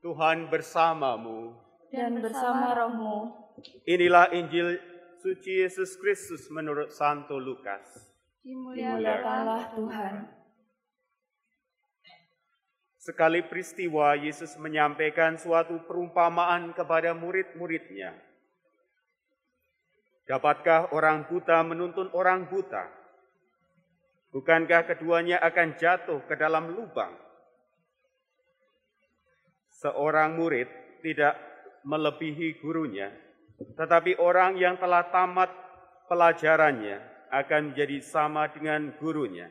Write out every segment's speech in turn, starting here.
Tuhan bersamamu. dan bersama rohmu. Inilah Injil suci Yesus Kristus menurut Santo Lukas. Dimuliakanlah Tuhan. Sekali peristiwa Yesus menyampaikan suatu perumpamaan kepada murid-muridnya. Dapatkah orang buta menuntun orang buta? Bukankah keduanya akan jatuh ke dalam lubang? Seorang murid tidak melebihi gurunya, tetapi orang yang telah tamat pelajarannya akan menjadi sama dengan gurunya.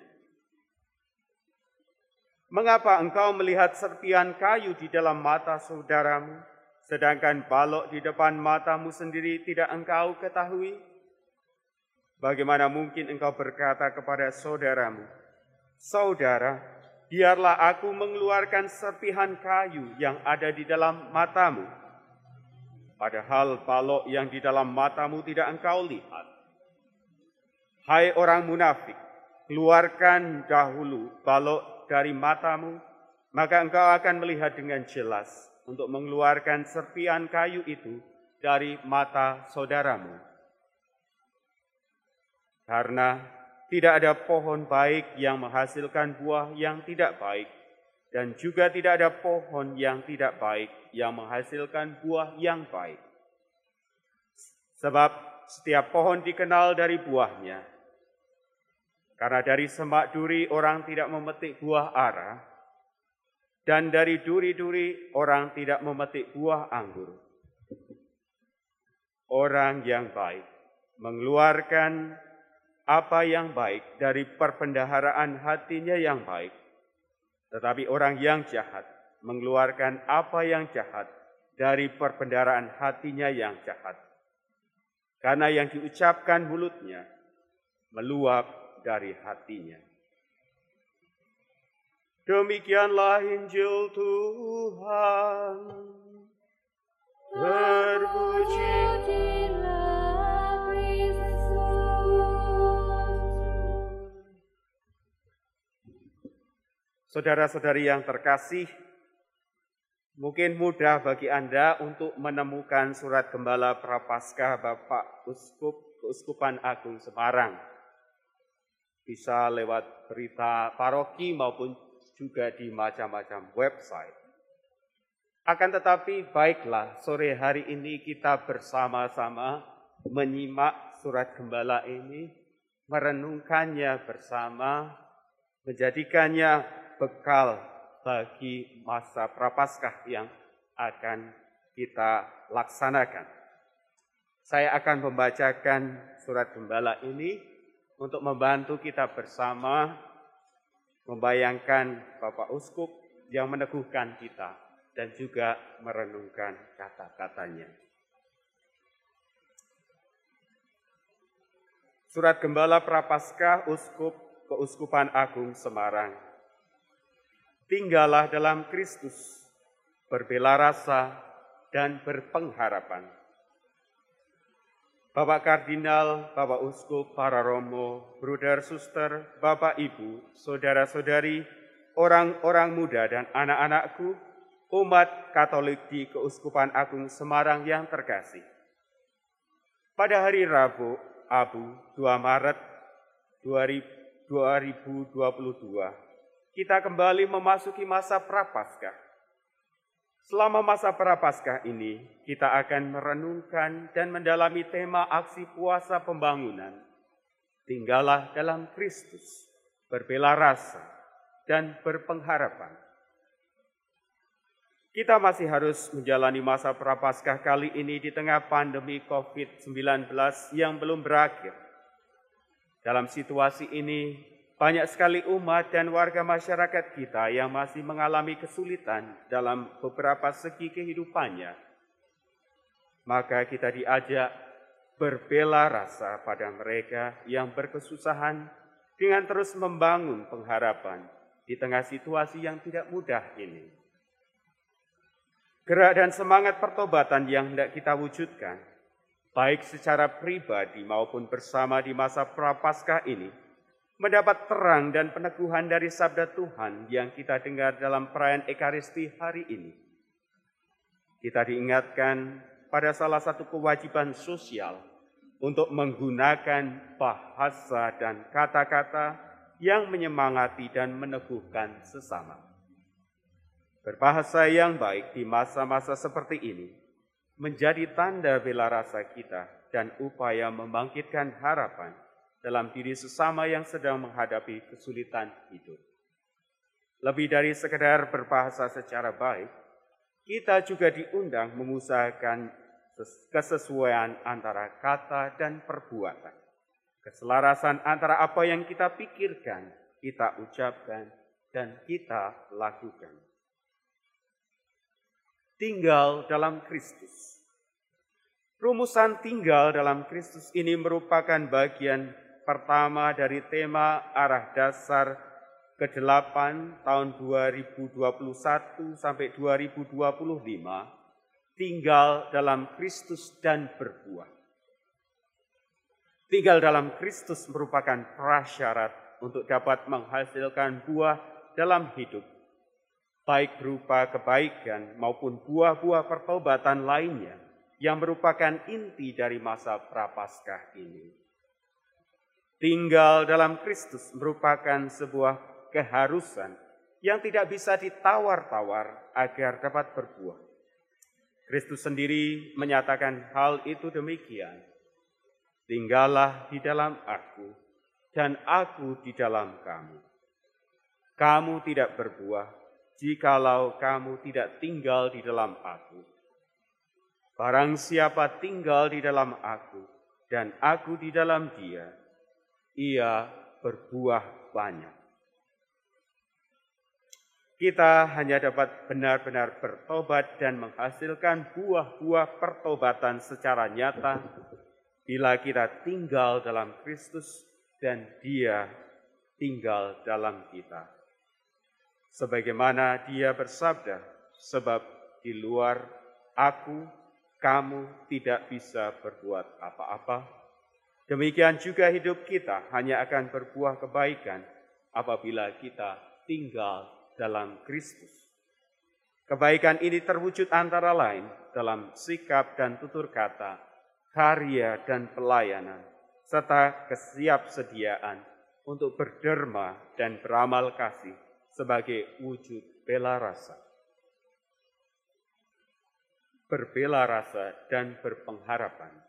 Mengapa engkau melihat serpian kayu di dalam mata saudaramu, sedangkan balok di depan matamu sendiri tidak engkau ketahui? Bagaimana mungkin engkau berkata kepada saudaramu, Saudara, biarlah aku mengeluarkan serpihan kayu yang ada di dalam matamu, padahal balok yang di dalam matamu tidak engkau lihat. Hai orang munafik, keluarkan dahulu balok dari matamu, maka engkau akan melihat dengan jelas untuk mengeluarkan serpian kayu itu dari mata saudaramu. Karena tidak ada pohon baik yang menghasilkan buah yang tidak baik, dan juga tidak ada pohon yang tidak baik yang menghasilkan buah yang baik. Sebab setiap pohon dikenal dari buahnya. Karena dari semak duri orang tidak memetik buah ara, dan dari duri-duri orang tidak memetik buah anggur. Orang yang baik mengeluarkan apa yang baik dari perbendaharaan hatinya yang baik, tetapi orang yang jahat mengeluarkan apa yang jahat dari perbendaharaan hatinya yang jahat. Karena yang diucapkan mulutnya meluap dari hatinya. Demikianlah Injil Tuhan. Terpuji Saudara-saudari yang terkasih, mungkin mudah bagi Anda untuk menemukan surat gembala Prapaskah Bapak Uskup Keuskupan Agung Semarang bisa lewat berita paroki maupun juga di macam-macam website. Akan tetapi baiklah sore hari ini kita bersama-sama menyimak surat gembala ini, merenungkannya bersama, menjadikannya bekal bagi masa prapaskah yang akan kita laksanakan. Saya akan membacakan surat gembala ini untuk membantu kita bersama membayangkan Bapak Uskup yang meneguhkan kita dan juga merenungkan kata-katanya. Surat Gembala Prapaskah Uskup Keuskupan Agung Semarang. Tinggallah dalam Kristus, berbela rasa dan berpengharapan Bapak Kardinal, Bapak Uskup, para Romo, Bruder, Suster, Bapak Ibu, Saudara-saudari, orang-orang muda dan anak-anakku, umat Katolik di Keuskupan Agung Semarang yang terkasih. Pada hari Rabu, Abu, 2 Maret 2022, kita kembali memasuki masa Prapaskah Selama masa Prapaskah ini, kita akan merenungkan dan mendalami tema aksi puasa pembangunan. Tinggallah dalam Kristus, berbela rasa, dan berpengharapan. Kita masih harus menjalani masa Prapaskah kali ini di tengah pandemi COVID-19 yang belum berakhir. Dalam situasi ini, banyak sekali umat dan warga masyarakat kita yang masih mengalami kesulitan dalam beberapa segi kehidupannya. Maka kita diajak berbela rasa pada mereka yang berkesusahan dengan terus membangun pengharapan di tengah situasi yang tidak mudah ini. Gerak dan semangat pertobatan yang hendak kita wujudkan, baik secara pribadi maupun bersama di masa prapaskah ini, mendapat terang dan peneguhan dari sabda Tuhan yang kita dengar dalam perayaan Ekaristi hari ini. Kita diingatkan pada salah satu kewajiban sosial untuk menggunakan bahasa dan kata-kata yang menyemangati dan meneguhkan sesama. Berbahasa yang baik di masa-masa seperti ini menjadi tanda bela rasa kita dan upaya membangkitkan harapan dalam diri sesama yang sedang menghadapi kesulitan hidup. Lebih dari sekedar berbahasa secara baik, kita juga diundang mengusahakan kesesuaian antara kata dan perbuatan. Keselarasan antara apa yang kita pikirkan, kita ucapkan, dan kita lakukan. Tinggal dalam Kristus. Rumusan tinggal dalam Kristus ini merupakan bagian pertama dari tema arah dasar ke-8 tahun 2021 sampai 2025 tinggal dalam Kristus dan berbuah. Tinggal dalam Kristus merupakan prasyarat untuk dapat menghasilkan buah dalam hidup, baik berupa kebaikan maupun buah-buah pertobatan lainnya yang merupakan inti dari masa prapaskah ini. Tinggal dalam Kristus merupakan sebuah keharusan yang tidak bisa ditawar-tawar agar dapat berbuah. Kristus sendiri menyatakan hal itu demikian. Tinggallah di dalam aku dan aku di dalam kamu. Kamu tidak berbuah jikalau kamu tidak tinggal di dalam aku. Barang siapa tinggal di dalam aku dan aku di dalam dia, ia berbuah banyak kita hanya dapat benar-benar bertobat dan menghasilkan buah-buah pertobatan secara nyata bila kita tinggal dalam Kristus dan Dia tinggal dalam kita. Sebagaimana Dia bersabda, sebab di luar aku, kamu tidak bisa berbuat apa-apa. Demikian juga hidup kita hanya akan berbuah kebaikan apabila kita tinggal dalam Kristus. Kebaikan ini terwujud antara lain dalam sikap dan tutur kata, karya dan pelayanan, serta kesiapsediaan untuk berderma dan beramal kasih sebagai wujud bela rasa. Berbela rasa dan berpengharapan.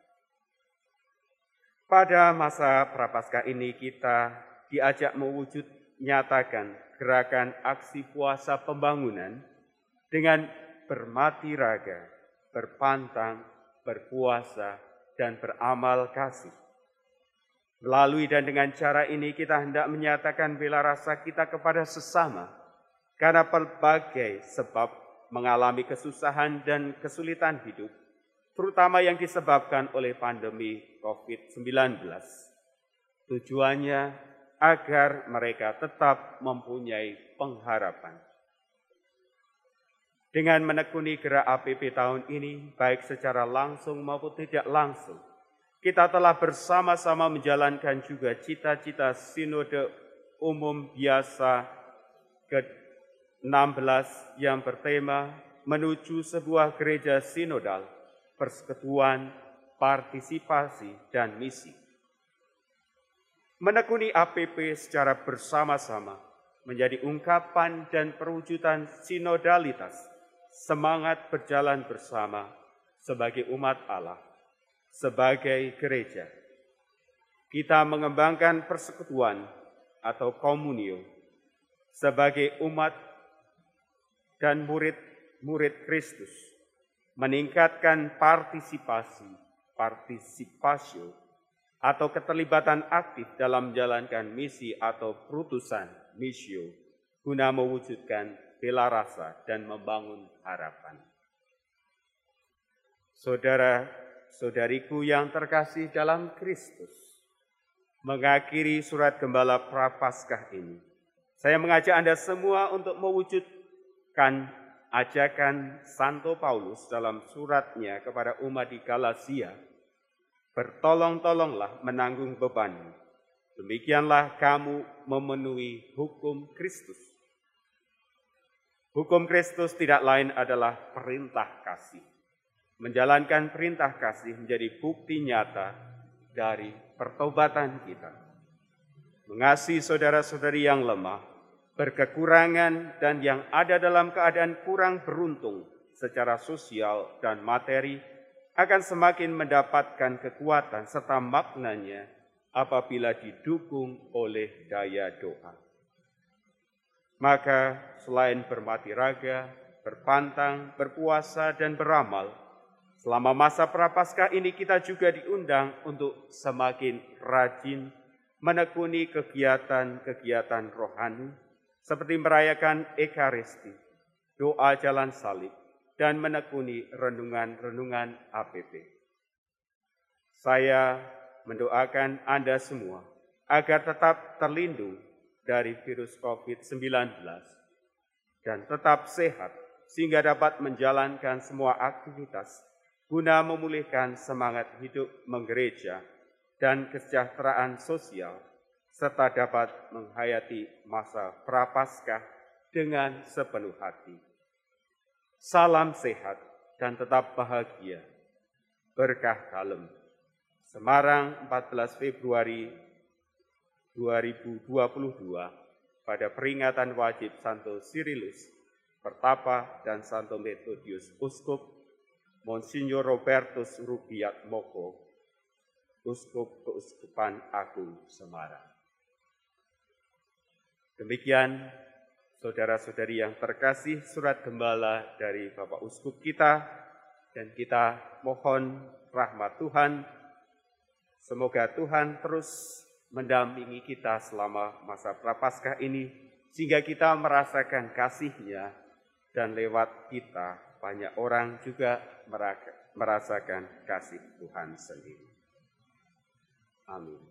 Pada masa prapaskah ini kita diajak mewujud nyatakan gerakan aksi puasa pembangunan dengan bermati raga, berpantang, berpuasa, dan beramal kasih. Melalui dan dengan cara ini kita hendak menyatakan bela rasa kita kepada sesama karena berbagai sebab mengalami kesusahan dan kesulitan hidup, terutama yang disebabkan oleh pandemi COVID-19. Tujuannya agar mereka tetap mempunyai pengharapan. Dengan menekuni gerak APP tahun ini, baik secara langsung maupun tidak langsung, kita telah bersama-sama menjalankan juga cita-cita Sinode Umum Biasa ke-16 yang bertema menuju sebuah gereja sinodal, persekutuan, partisipasi, dan misi. Menekuni APP secara bersama-sama menjadi ungkapan dan perwujudan sinodalitas, semangat berjalan bersama sebagai umat Allah, sebagai gereja. Kita mengembangkan persekutuan atau komunio sebagai umat dan murid-murid Kristus, meningkatkan partisipasi, partisipasio atau keterlibatan aktif dalam menjalankan misi atau perutusan misio guna mewujudkan bela rasa dan membangun harapan. Saudara, saudariku yang terkasih dalam Kristus, mengakhiri surat gembala Prapaskah ini, saya mengajak Anda semua untuk mewujudkan ajakan Santo Paulus dalam suratnya kepada umat di Galatia bertolong-tolonglah menanggung beban. Demikianlah kamu memenuhi hukum Kristus. Hukum Kristus tidak lain adalah perintah kasih. Menjalankan perintah kasih menjadi bukti nyata dari pertobatan kita. Mengasihi saudara-saudari yang lemah, berkekurangan, dan yang ada dalam keadaan kurang beruntung secara sosial dan materi akan semakin mendapatkan kekuatan serta maknanya apabila didukung oleh daya doa. Maka selain bermati raga, berpantang, berpuasa, dan beramal, selama masa prapaskah ini kita juga diundang untuk semakin rajin menekuni kegiatan-kegiatan rohani seperti merayakan Ekaristi, doa jalan salib, dan menekuni renungan-renungan APP. Saya mendoakan Anda semua agar tetap terlindung dari virus COVID-19 dan tetap sehat sehingga dapat menjalankan semua aktivitas guna memulihkan semangat hidup menggereja dan kesejahteraan sosial serta dapat menghayati masa prapaskah dengan sepenuh hati. Salam sehat dan tetap bahagia. Berkah kalem. Semarang 14 Februari 2022 pada peringatan wajib Santo Sirilus, Pertapa dan Santo Metodius Uskup, Monsignor Robertus Rubiat Moko, Uskup Keuskupan Agung Semarang. Demikian saudara-saudari yang terkasih surat gembala dari Bapak Uskup kita dan kita mohon rahmat Tuhan. Semoga Tuhan terus mendampingi kita selama masa prapaskah ini, sehingga kita merasakan kasihnya, dan lewat kita banyak orang juga merasakan kasih Tuhan sendiri. Amin.